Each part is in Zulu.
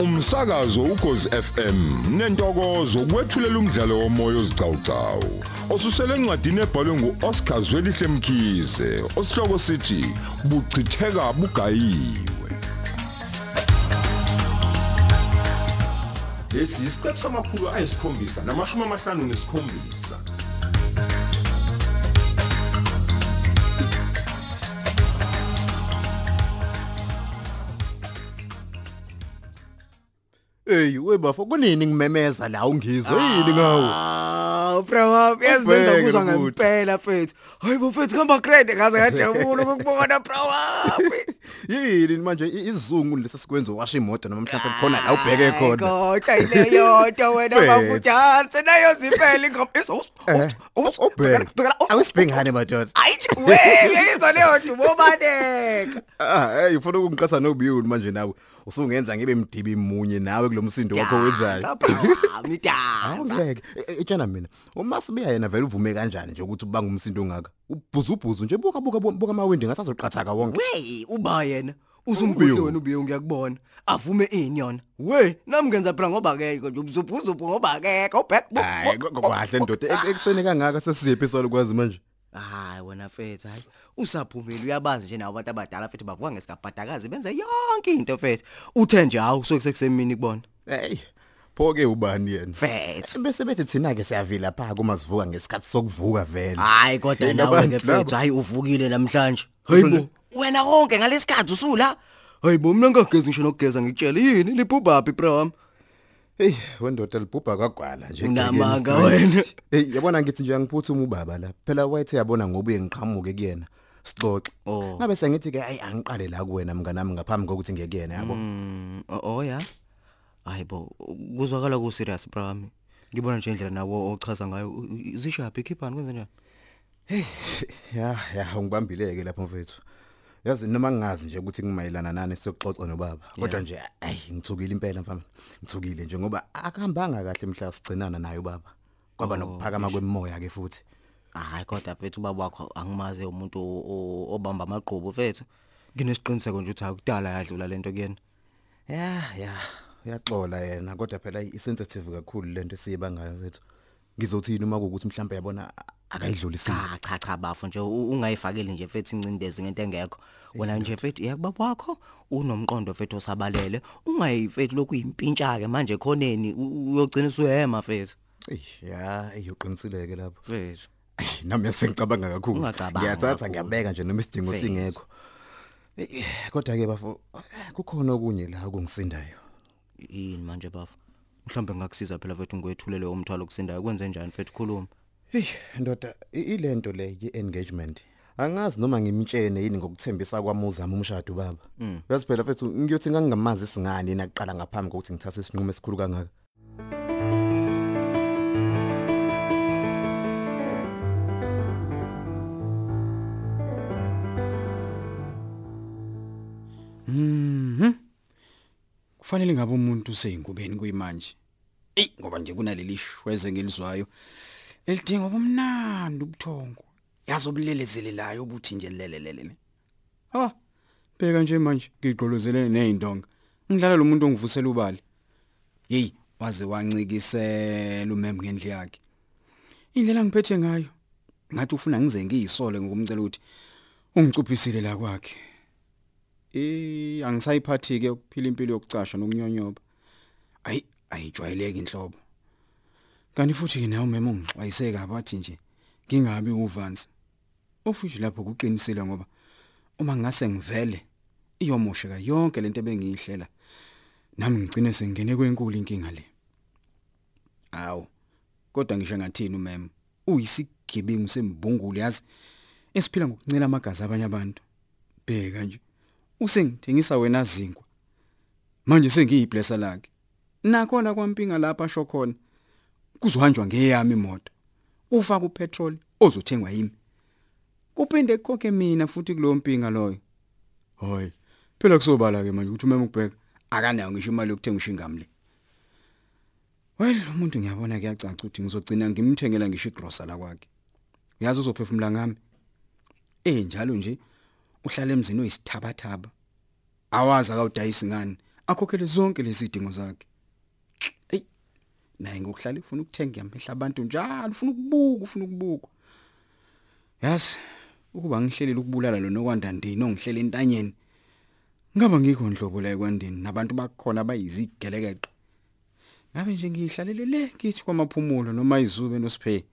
umsakazo ukhozi FM nentokozo kwethulela umdlalo womoya ozicawucawu osusele encwadini ebhalwe nguOscar Zwelihle Mkhize osihloko sithi buchitheka bugayiwe. Lesi isiqephu samakhulu ayisikhombisa namashumi amahlanu nesikhombisa. Hey webafo kunini ngimemeza la ungizwe yini ngawo Ah, bro, yazi Ubheke bengakuzwa nokuthi. ngempela mfethu. Hayi bo mfethu khamba grade ngaze ngajabula ukubona bro. Yini manje? I- isizungu lesi sikwenza washa imoto noma mhlawumbe khona la ubheke khona. Kodwa ile yodwa wena Mfethu. bafujansi nayo ziphela ingoma. Eh, ubheke. awusibhengane madoda. Ayi we izwa leyo dubo baneka. ah hey ufuna ukungiqasa nobiyuni manje nawe? Usungenza ngibe mdibi munye nawe kulomsindo wakho wenzayo Sapha, midansa. Awungeke etshana mina uma sibuya yena vele uvume kanjani nje ukuthi ubanga umsindo ongaka? Ubhuzu ubhuzu nje. Buka buka buka amawindi ngasazoqhathaka wonke. We uba yena. Usumbuhle wena. ubiyo ngiyakubona. Avume ini yona. We nami ngenza phela ngoba akekho nje uzubhuzubhu ngoba akekho back hayi kwahle ndoda. Ek- ekuseni kangaka sesiyephi solo kwazi manje? Hayi wena fethu hayi. Usaphumile uyabazi nje nawo abantu abadala futhi bavuka ngesikabhadakazi benze yonke into fethu. Uthe nje hawu sokusekusemini kubona? Hey. Pho ke ubani yena? Fethu bese bethi thina ke siyavila pha kuma sivuka ngesikhathi sokuvuka vele. Hayi kodwa nawe ke fethu laba. hayi uvukile namhlanje. Hayibo wena konke ngalesikhathi usula? Hayibo mina ngagezi ngisho nokugeza ngikutshela yini? Liphuphapi bro hey wendoda libhubha kwagwala nje Unamanga wena. hey yabona ngithi nje angiphuthuma ubaba la. Phela wayethe yabona ngobuye ngiqhamuke kuyena sixoxe. Oh. ngabe sengithi ke ayi angiqale la kuwena mnganami ngaphambi kokuthi ngekuyena yabo? Mm, oh oh, ya. Hayibo, kuzwakala ku serious brami. Ngibona nje indlela nawo ochaza ngayo. Zishaphi khiphani kwenza njani? ya ya ungibambileke lapho mfethu. Yazi noma ngingazi nje ukuthi ngimayelana nani siyoxoxa nobaba kodwa nje ayi ngithukile impela mfana. Ngithukile nje ngoba akuhambanga kahle mhla sigcinana naye ubaba. Kwaba Oh, nokuphakama kwemoya ke futhi. Hayi kodwa mfethu ubaba wakho angimazi umuntu obamba amaqhubu mfethu. Nginesiqiniseko nje ukuthi akudala yadlula lento kuyena. ya ya. Uyaxola yena kodwa phela i-sensitive kakhulu lento esiyibangayo mfethu ngizothini uma kuukuthi mhlawumbe yabona akayidlulisile Cha cha cha bafo nje u- ungayifakeli nje mfethu incindezi ngento engekho. Wena nje mfethu yakubaba wakho unomqondo mfethu osabalele. Ungayifethu lokuyimpintsha ke manje khoneni u- uyogcina usuyema mfethu. Eish, ya eyoqinisileke lapho Mfethu. Eish, nami sengicabanga kakhulu Ungacabangi ngiyathatha kakhulu. ngiyabeka nje noma isidingo Mfethu. singekho Eh, kodwa ke bafo kukhona okunye la kungisindayo yini manje bafo? Mhlawumbe ngakusiza phela mfethu ngwethulele umthwalo kusindayo kwenze njani mfethu khuluma. Hey ndoda i- ilento le ye-engagement angazi noma ngimtshene yini ngokuthembisa kwami uzama umshado baba. Yazi phela mfethu ngiyothi ngangingamazi singani naqala ngaphambi kokuthi ngithathe isinqumo esikhulu kangaka? Kufanele ngabe umuntu useyingubeni kuyimanje. Ey ngoba nje kunaleli shweze ngilizwayo. Elidinga ubumnandi ubuthongo. Yazi obulelezelelayo ubuthi nje lelelele. Ha. Bheka nje manje ngiqolozelene nezindonga. Ngidlala lo muntu ongivusela ubali. Hey, waze wancikisela umem ngendle yakhe. Indlela ngiphethe ngayo ngathi ufuna ngize ngiyisole ngokumcela ukuthi ungicuphisile la kwakhe. Eh angisayiphathi ke ukuphila impilo yokucasha nokunyonyoba. Ayi ayijwayeleki inhlobo. Kanti futhi ke nawe mema ungixwayiseka abathi nje ngingabi uvansi. Ofishe lapho kuqinisile ngoba uma ngase ngivele iyomosheka yonke lento ebengiyihlela. Nami ngicine sengene kwenkulu inkinga le. Awu. Kodwa ngisho ngathini umema? Uyisigebengu sembungulu yazi esiphila ngokuncela amagazi abanye abantu. Bheka nje usengithengisa wena zinkwa. Manje sengiyiblessa lakhe. Nakhona kwampinga lapha asho khona kuzohanjwa ngeyami imoto. Ufaka upetrol ozothengwa yimi. Kuphinde kukhokhe mina futhi kulowo mpinga loyo. Hayi phela kusobala ke manje ukuthi umema ukubheka akanayo ngisho imali yokuthenga ushingamle well umuntu ngiyabona kuyacaca ukuthi ngizogcina ngimthengela ngisho igrosa la kwakhe uyazi uzophefumula ngami? Eh njalo nje. Uhlala emzini oyisithabathaba. Awazi akawudayisi ngani akhokhele zonke lezidingo zakhe. Ey naye ngokuhlala ufuna ukuthenga yamehla abantu njalo ufuna ukubuka ufuna ukubuka. Yazi ukuba ngihlelele ukubulala lo nokwanda ndini ongihlele entanyeni ngaba ngikho ndlobo la ekwandini nabantu bakhona bayizigelekeqe ngabe nje ngihlalele le kithi kwamaphumulo noma izube nosiphe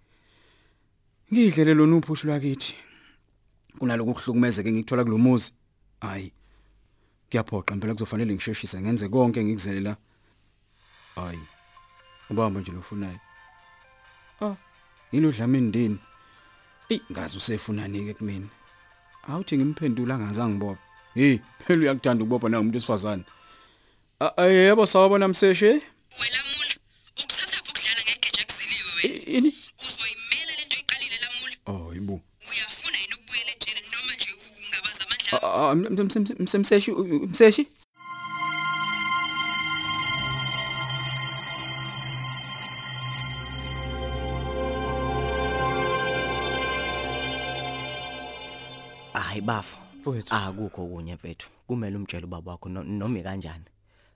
ngidlele lona uphushu lwakithi. Kunaloku kuhlukumezeke ngikuthola kulomuzi hayi kuyaphoqa impela kuzofanele ngisheshise ngenze konke ngikuzele la. Hayi ubamba nje lofunayo ah yilo dlamini ndini ey ngazi usefunani ke kumina awuthi ngimphendula angazange ngibopha hey phela uyakuthanda ukubopha nangumuntu esifazane Ah, yebo sawubona mseshe? Wena mula ukuthatha ukudlala ngegeja kuziliwe wena. Ini? Amandla Ah, ah, m- m- m- m- mseshi hayi bafo. Mfowethu. akukho kunye mfethu. Kumele umtshele ubaba wakho no- noma ikanjani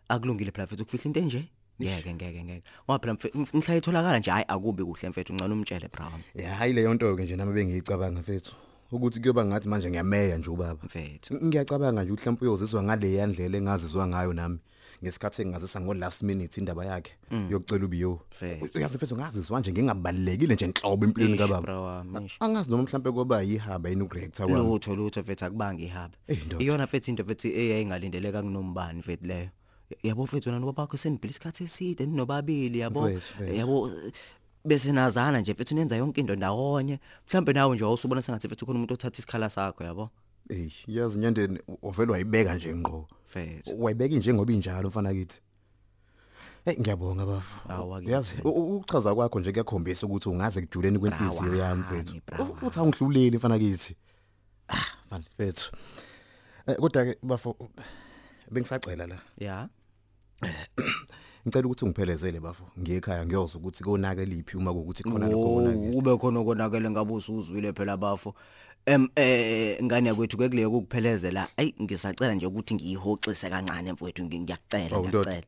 akulungile phela mfethu ukufihla into enje? Ngeke ngeke ngeke. Ngoba phela mfe- mhla itholakala nje hayi akubi kuhle mfethu ngcono umtshele brown ya hayi leyo nto ke nje nami bengiyicabanga mfethu. Ukuthi kuyoba ngathi manje ngiyameya nje ubaba. Mfethu. Ngiyacabanga nje mhlawumbe uyozizwa ngale yandlela engazizwa ngayo nami ngesikhathi engazisa ngo last minute indaba yakhe yokucela ubiyo Mfethu. uyazi mfethu ngazizwa nje ngingabalekile nje enhlobo empilweni Eish, kababa. bro wami, eish. angazi noma mhlawumbe kuba yihaba yini ukureacta kwami lutho lutho mfethu akubanga ihaba. Eh, ndoda. iyona mfethu into mfethu eyayingalindeleka kunombani mfethu leyo? Yabo mfethu wena nobaba wakho senibhila isikhathi eside ninobabili yabo? Mfethu, mfethu. yabo bese nazana nje mfethu nenza yonke into ndawonye mhlambe nawe nje awusubona sengathi mfethu khona umuntu othatha isikhala sakho yabo hey yazi nyandeni ovela wayibeka nje ngqo mfethu wayibeka nje ngoba injalo mfana kithi Hey ngiyabonga bafu. Yazi ukuchaza kwakho nje kuyakhombisa ukuthi ungaze kujuleni kwenhliziyo yami mfethu. Futhi awungihluleli mfana kithi. Ah, mfana mfethu. Eh kodwa ke bafu bengisacela la. ya Ngicela ukuthi ungiphelezele bafu. Ngiye ekhaya ngiyozwa ukuthi konake liphi uma kuukuthi khona lokho konake. ube khona konakele ngabe usuzwile phela bafo em eh ngane yakwethu kwekuleyo ukuphelezela ayi ngisacela nje ukuthi ngiyihoxise kancane mfowethu ngi- ngiyacela ngiyacela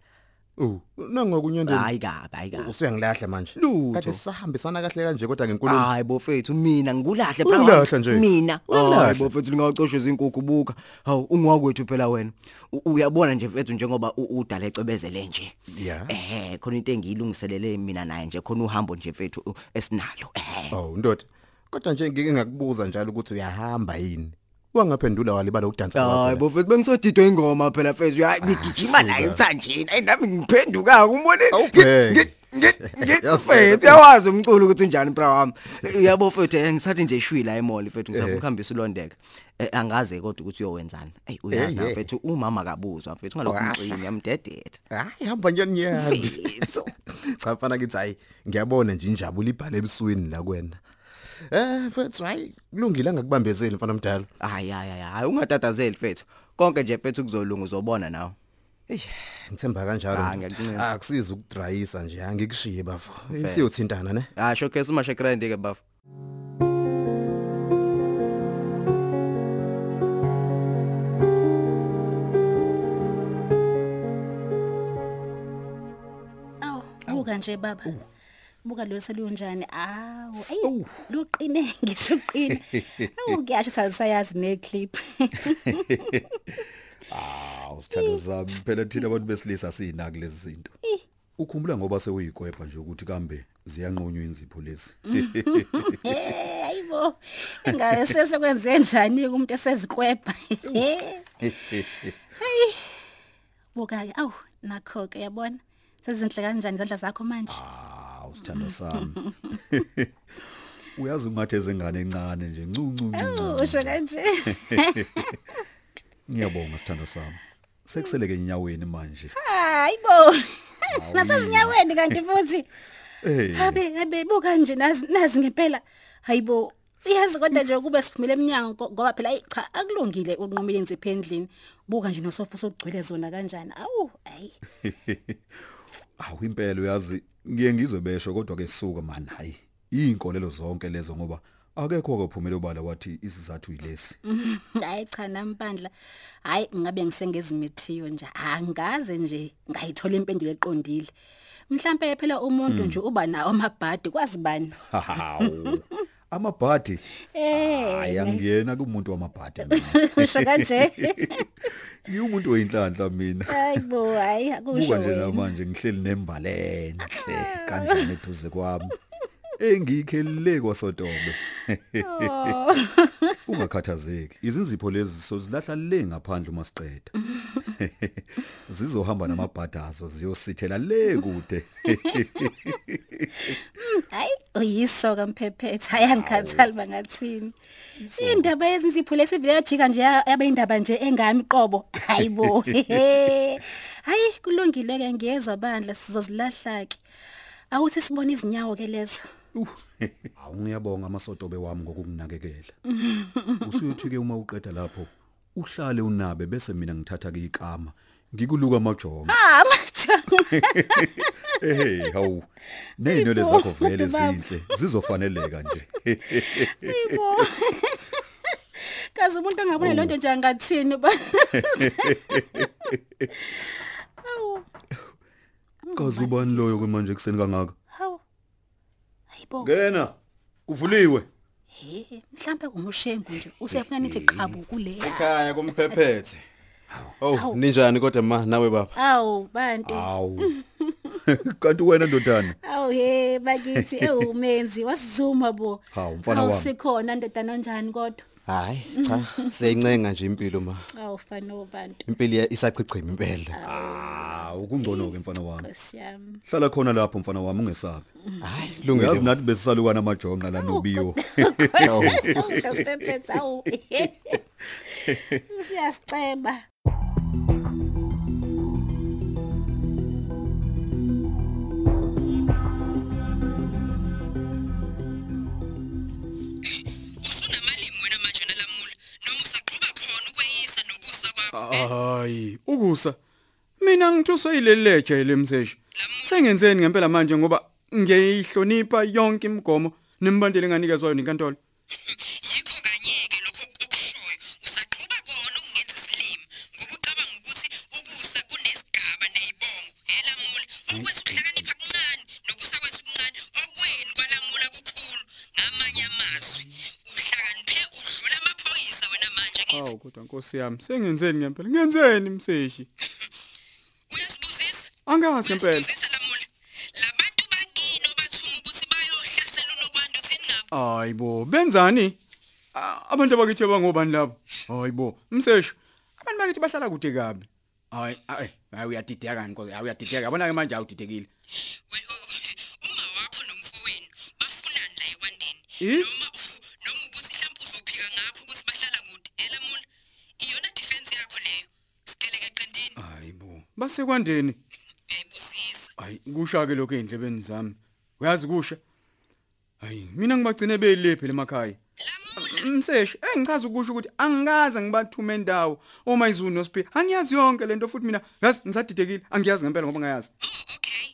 Oh, nangokunyandeni. hayi kabi hayi kabi Usuyangilahla manje. Lutho. Kade sisahambisana kahle kanje kodwa ngenkulumo. hayi bofethu mina ngikulahle Ungilahla nje. mina Ungilahla. hayi bofethu lingacoshwe izinkukhu buka hawu ungakwethu phela wena U- uyabona nje mfethu njengoba u- udala ecebezele nje Yeah. eh khona into engiyilungiselele mina naye nje khona uhambo nje mfethu u- esinalo eh Oh, ndoda. Kodwa nje ngike ngakubuza njalo ukuthi uyahamba yini. Wangaphendula walibala udansa hayi wakho. bofethu bengisodidwa ingoma phela mfethu hayi ngigijima la suka. emthanjeni ayi nami ngiphenduka umbone Awubheke. ngifethu uyawazi umculo ukuthi unjani bra wami yabo mfethu eh, ngisathi nje shwi la emall mfethu ngisafuna Eh. ukuhambisa ulondeka Eh, angaze kodwa ukuthi uyowenzani ayi uyazi Eh, na eh. mfethu umama kabuzwa mfethu ngalokho Wah. umcini yamdedetha Hayi hamba njani nyani. Mfethu. Cha mfana kithi hayi ngiyabona nje injabulo ibhale ebusweni la kwena. Eh mfethu hayi kulungile angakubambezeli mfana mdala. hayi hayi hayi, hayi ungatatazeli mfethu konke nje mfethu kuzolunga uzobona nawe Hey ngithemba kanjalo. Ah, ndoda. ngiyakuqinisa. Akusiza ukudrayisa nje angikushiye bafo. Mfethu. Siyothintana ne. ah showcase uma shekrandi ke bafo Awu, buka nje baba. Buka lo selunjani? Awu, ayi, luqine ngisho uqine. Awu ngiyasho ukuthi alisayazi neclip. Awu sithando sami phela thina abantu besilisa sinaki lezi zinto. Ukhumbula ngoba sewuyikwepha nje ukuthi kambe ziyanqonywa inzipho lezi. Eh, ayibo. Ngabe sesekwenze njani umuntu esezikwebha? Hayi. Buka ke, awu, nakho ke yabona. Sezinhle kanjani izandla zakho manje? Awu sithando sami. Uyazi ungatheze ingane encane nje ncu ncu Awu, ncu. usho kanje. Ngiyabonga sithando sami. Sekuseleke enyaweni manje. Hayibo. Nasezinyaweni kanti futhi. Eh. Habe habe buka nje nazi nazi ngempela. Hayibo. Uyazi kodwa nje kube siphumile eminyango ngo- ngoba phela ayi cha akulungile unqomile insipho endlini. Buka nje nosofa sokugcwele zona kanjani. Awu, ayi. Awu impela uyazi ngiye ngizwe besho kodwa ke suka man hayi. Inkolelo zonke lezo ngoba akekho kophumela obala wathi isizathu yilesi. Hayi cha nampandla. Hayi ngabe ngisengezimithiyo nje angaze nje ngayithola impendulo eqondile. Mhlambe phela umuntu nje uba nawo amabhadi kwazibani hawu. Amabhadi? Eh hayi angiyena kumuntu wamabhadi mina. Usho kanje ngiwumuntu oyinhlanhla mina. Hayibo hayi akusho buka nje wena. namanje ngihleli nembalenhle kanjani eduze kwami. Engikhelele kwasotobe. Ungakhathazeki. Izinzipho lezi sozilahla le ngaphandle uma siqeda zizohamba namabhadazo ziyosithela le kude. Hayi uyisoka mphephetha ayangikhathali bangathini. Indaba yezinzipho lesivile yajika nje ya- yaba indaba nje engami qobo. Hayibo hayi kulungile ke ngiyezwa bandla sizozilahla ke awuthi sibone izinyawo ke lezo. Awu ngiyabonga amasotobe wami ngokunginakekela. Usuyothi ke uma uqeda lapho uhlale unabe bese mina ngithatha ke ikama ngikuluka amajonga ah majanga ehe hawu. Nezinwele zakho vele zinhle zizofaneleka nje. Hayibo kaze umuntu angabona lonto nje angathini? Ba Awu kazi ubani loyo ke manje kuseni kangaka? Hawu. Hayibo ngena kuvuliwe he mhlambe kumushengu nje usefuna nithi qhabu kuleya? Ekhaya kumphephethe Oh ninjani kodwa ma nawe baba? Awu bantu. Awu. Kanti wena ndodana? Awu he bakithi ewumenzi wasizuma bo. Hawu, mfana Awu, wami. sikhona ndodana onjani kodwa? Hayi cha siyayicenga nje impilo ma. Awu fana obantu. impilo iya- isachichima impela. Ah ukungcono ke mfana wami. Nkosiyami. hlala khona lapho mfana wami ungesabi. Hayi uyazi lungile. nathi besisalukana amajonga la nobiyo Awu hayi ukusa. Mina ngithuswa ileleje lemseshi sengenzeni ngempela manje ngoba ngiyayihlonipha yonke imigomo nembandela enganikezwayo nenkantolo kodwa nkosi yami sengenzeni ngempela? Ngenzeni mseshi? Uyasibuzisa? Angazi ngempela. Labantu bakini obathuma ukuthi bayohlasela unokwantu thini ngabo hayibo benzani? Abantu abakithi bangobani labo? Hayibo mseshi abantu bakithi bahlala kude kabi. Hayi hayi uyadideka kani kodwa uyadideka yabona ke manje awudidekile. We- o- uma wakho nomfowenu bafunani la ekwandeni noma hayibo basekwandeni uyayibusisa hayi kusha ke lokho endlebeni zami. Uyazi kusha? Hayi mina ngibagcine beyilephi lemakhaya mseshi engichaza ukusho ukuthi angikaze ngibathume endawo oma izulu nosiphi angiyazi yonke lento futhi mina. Yazi ngisadidekile angiyazi ngempela ngoba ngayazi. Oh okay.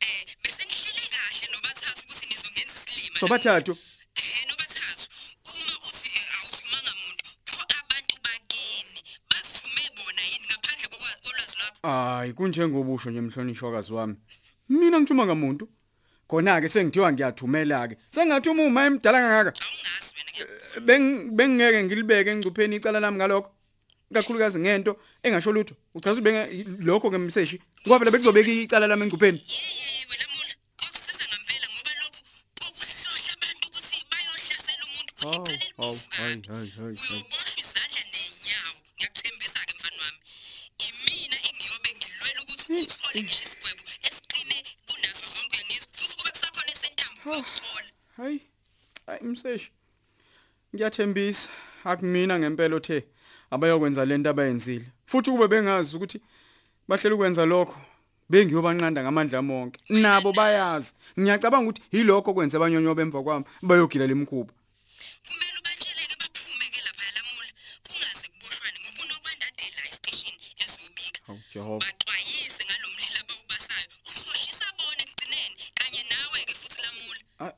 Eh bese nihlele kahle nobathathu ukuthi nizongenza isilima. So hayi kunjengobusho nje mhlonishwakazi wami. Mina ngithuma ngamuntu? Khona ke sengithiwa ngiyathumela ke sengathuma uma emdala kangaka. Awungazi wena ngiyakubona Beng- bengingeke ngilibeke engcupheni icala lami ngalokho. Kakhulukazi ngento engasho lutho. Uchaza ubenge lokho ngemseshi ngoba phela bekuzobeka icala lami engcupheni. Yeye wena mula. Kokusiza ngempela uthole ngisho isigwebo esiqine kunaso zonke uyangizi futhi kube kusakhona esentambo ukuthola hayi hayi mseshi. Ngiyathembisa. Akumina ngempela othe abayokwenza lento abayenzile. Futhi kube bengazi ukuthi bahlela ukwenza lokho bengiyobanqanda ngamandla amonke nabo bayazi. Ngiyacabanga ukuthi yilokho kwenza abanyonyo bemva kwami bayogila lemkhuba kumele ubatsheleke baphume ke lapha yalamula. Kungaze kuboshwane ngoba unokwandadela estation ezobika. Hawu jehova.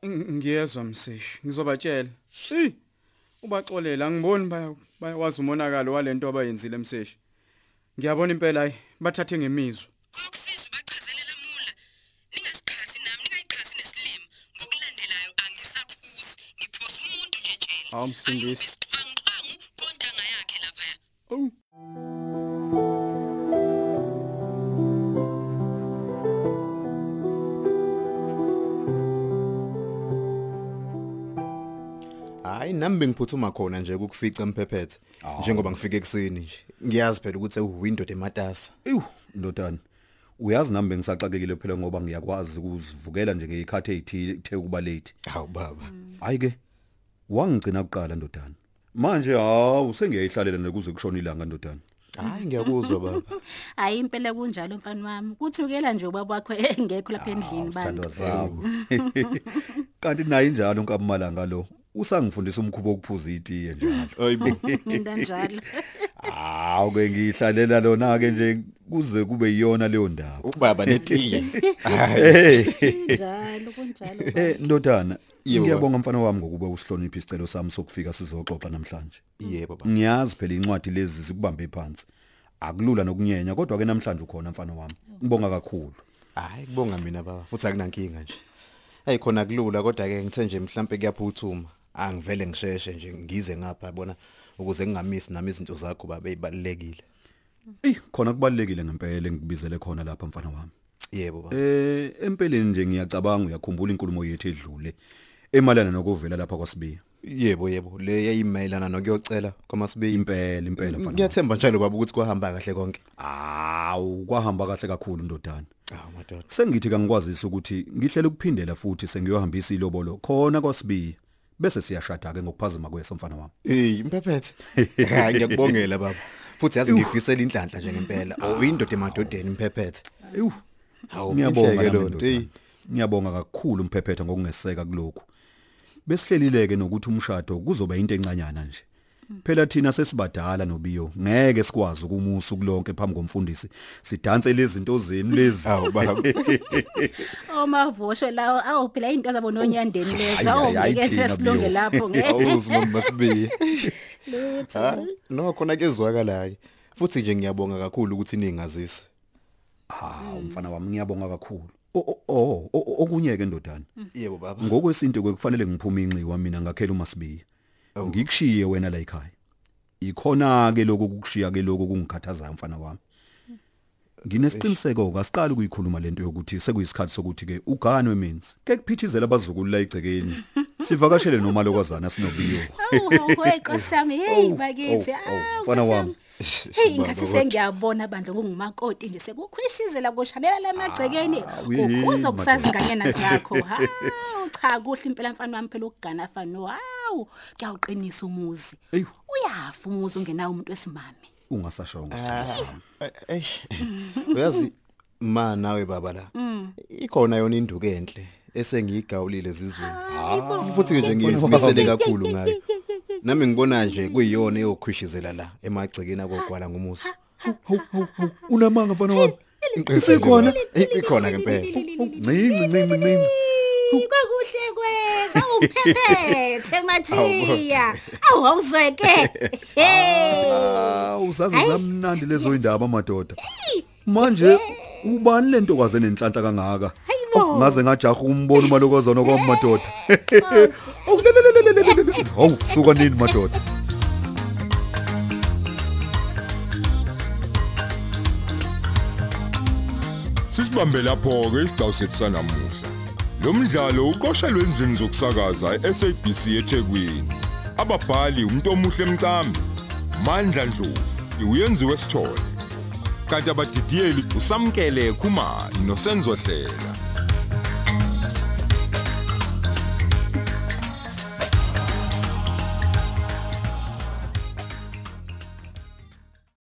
Ngiyezwa mseshi ngizobatshela. Hey ubaxolela angiboni baya- bayawazi umonakalo walento abayenzile mseshi ngiyabona impela hayi bathathe ngemizwa. Kokusiza ubachazelela mula. Ningasiqhathi nami ningayiqhathi nesilimo. Ngokulandelayo angisakhuzi. Ngiphosa umuntu nje tshela. Hawu, msindisi. isiqhwanqwangu kontanga yakhe laphaya. Oh nami bengiphuthuma khona nje ukufica emphephethe njengoba ngifike ekseni nje. Ngiyazi phela ukuthi uwindoda ematasa. Eyu ndodana uyazi nami bengisaxakekile phela ngoba ngiyakwazi ukuzivukela nje ngekhathi ezithile kuthe ukuba late. Hawu baba. Hayi ke wangigcina kuqala ndodana. Manje hawu sengiyayihlalela nekuze kushona ilanga ndodana. Hayi ngiyakuzwa baba. Hayi impela kunjalo mfana wami. Kuthukela nje ubaba wakho engekho lapha endlini sithandwa bantu sami kanti naye njalo nkamalanga lo usangifundisa umkhubo wokuphuza itiye njalo. Hayibo ngenda njalo hawu ke ngihlalela lona ke nje kuze kube yiyona leyo ndaba ubaba netiye. Njalo kunjalo eh ndodana Yebo, ngiyabonga mfana wami ngokuba usihlonipha isicelo sami sokufika sizoxoxa namhlanje. Yebo baba. Ngiyazi phela incwadi lezi zikubambe phansi. Akulula nokunyenya kodwa ke namhlanje ukhona mfana wami. Ngibonga kakhulu. Hayi kubonga mina baba. Futhi akunankinga nje. Hey khona kulula kodwa ke ngithe nje mhlambe kuyaphuthuma. Angivele ngisheshe nje ngize ngapha bona ukuze ngingamisi nami izinto zakho baba ezibalekile ey khona kubalekile ngempela ngikubizele khona lapha mfana wami. Yebo baba eh empeleni nje ngiyacabanga uyakhumbula inkulumo yethu edlule emalana nokuvela lapha kwaSibiya? Yebo yebo le yayimayelana nokuyocela kwamasibe impela impela mfana ngiyathemba njalo baba ukuthi kwahamba kahle konke. Awu kwahamba kahle kakhulu ndodana. Hawu madoda. Sengithi kangikwazisa ukuthi ngihlele ukuphindela futhi sengiyohambisa ilobolo khona kwaSibiya. Bese siyashada ke ngokuphazima kweso mfana wami. Hey impephethe hayi ngiyakubongela baba. Futhi yazi ngifisela inhlanhla nje ngempela. Uyindoda emadodeni impephethe ewu hawu ngiyabonga inhleke nami, lo nto hey ngiyabonga kakhulu umphephetha ngokungeseka kulokhu. Besihlelileke nokuthi umshado kuzoba into encanyana nje. Phela thina sesibadala nobiyo ngeke sikwazi ukumusa ukulonke phambi komfundisi. Sidanse lezi zinto zenu lezi. Hawu baba. Omavosho lawo awu phela into zabo nonyandeni lezo awu sesilunge biyo. lapho ngeke. Awuzi mama masibiye lutho. No khona kezwakalayo futhi nje ngiyabonga kakhulu ukuthi ningazisi. Hawu mfana wami ngiyabonga kakhulu. Oh okunye ke ndodana? Yebo baba. Ngokwesinto kwekufanele ngiphuma inxiwa mina ngakhela uMasibiya ngikushiye wena la ekhaya ikhona ke lokho kukushiya ke lokho kungikhathazayo mfana wami nginesiqiniseko kasiqali ukuyikhuluma lento yokuthi sekuyisikhathi sokuthi ke ugane wemenzi ke kuphithizela abazukulu la egcekeni sivakashele noma lokwazana sinobiyo awu weqosami hey Oh, bakithi oh, oh, awu mfana wami. Hey ngathi sengiyabona bandla kungumakoti nje sekukhwishizela kushanela lamagcekeni wi, ukuze kusazi nganyana zakho hawu cha kuhle impela mfana wami phela ukugana afano hawu kuyawuqinisa umuzi. Eyu. uyafa umuzi ungenawo umuntu wesimami ungasashongo eish. Uyazi ma nawe baba la ikhona yona induku enhle esengiyigawulile ezizweni futhi nje ngiyizimisele kakhulu ngayo. Nami ngibona nje kuyiyona eyokhwishizela la emagcekeni akogwala ngomusa. Unamanga mfana wami. Ikhona ikhona ke impela. ncinci ncinci ncinci kwakuhle kweza uphephethe mathiya. Awu awuzweke. Hey Ah, usazi zamnandi lezo indaba madoda. Manje ubani lento kwaze nenhlanhla kangaka? Hayibo. Ngaze ngajaha umbona umalokozana kwami madoda. Hawu, suka nini madoda? Sisibambe lapho ke isigcawu sethu sanamuhla. Lo mdlalo uqoshelwe endlini zokusakaza eSABC eThekwini. Ababhali umuntu omuhle emcambi, Mandla Dlovu, uyenziwe sithole. Kanti abadidiyeli usamkele Khumalo noSenzo Hlela.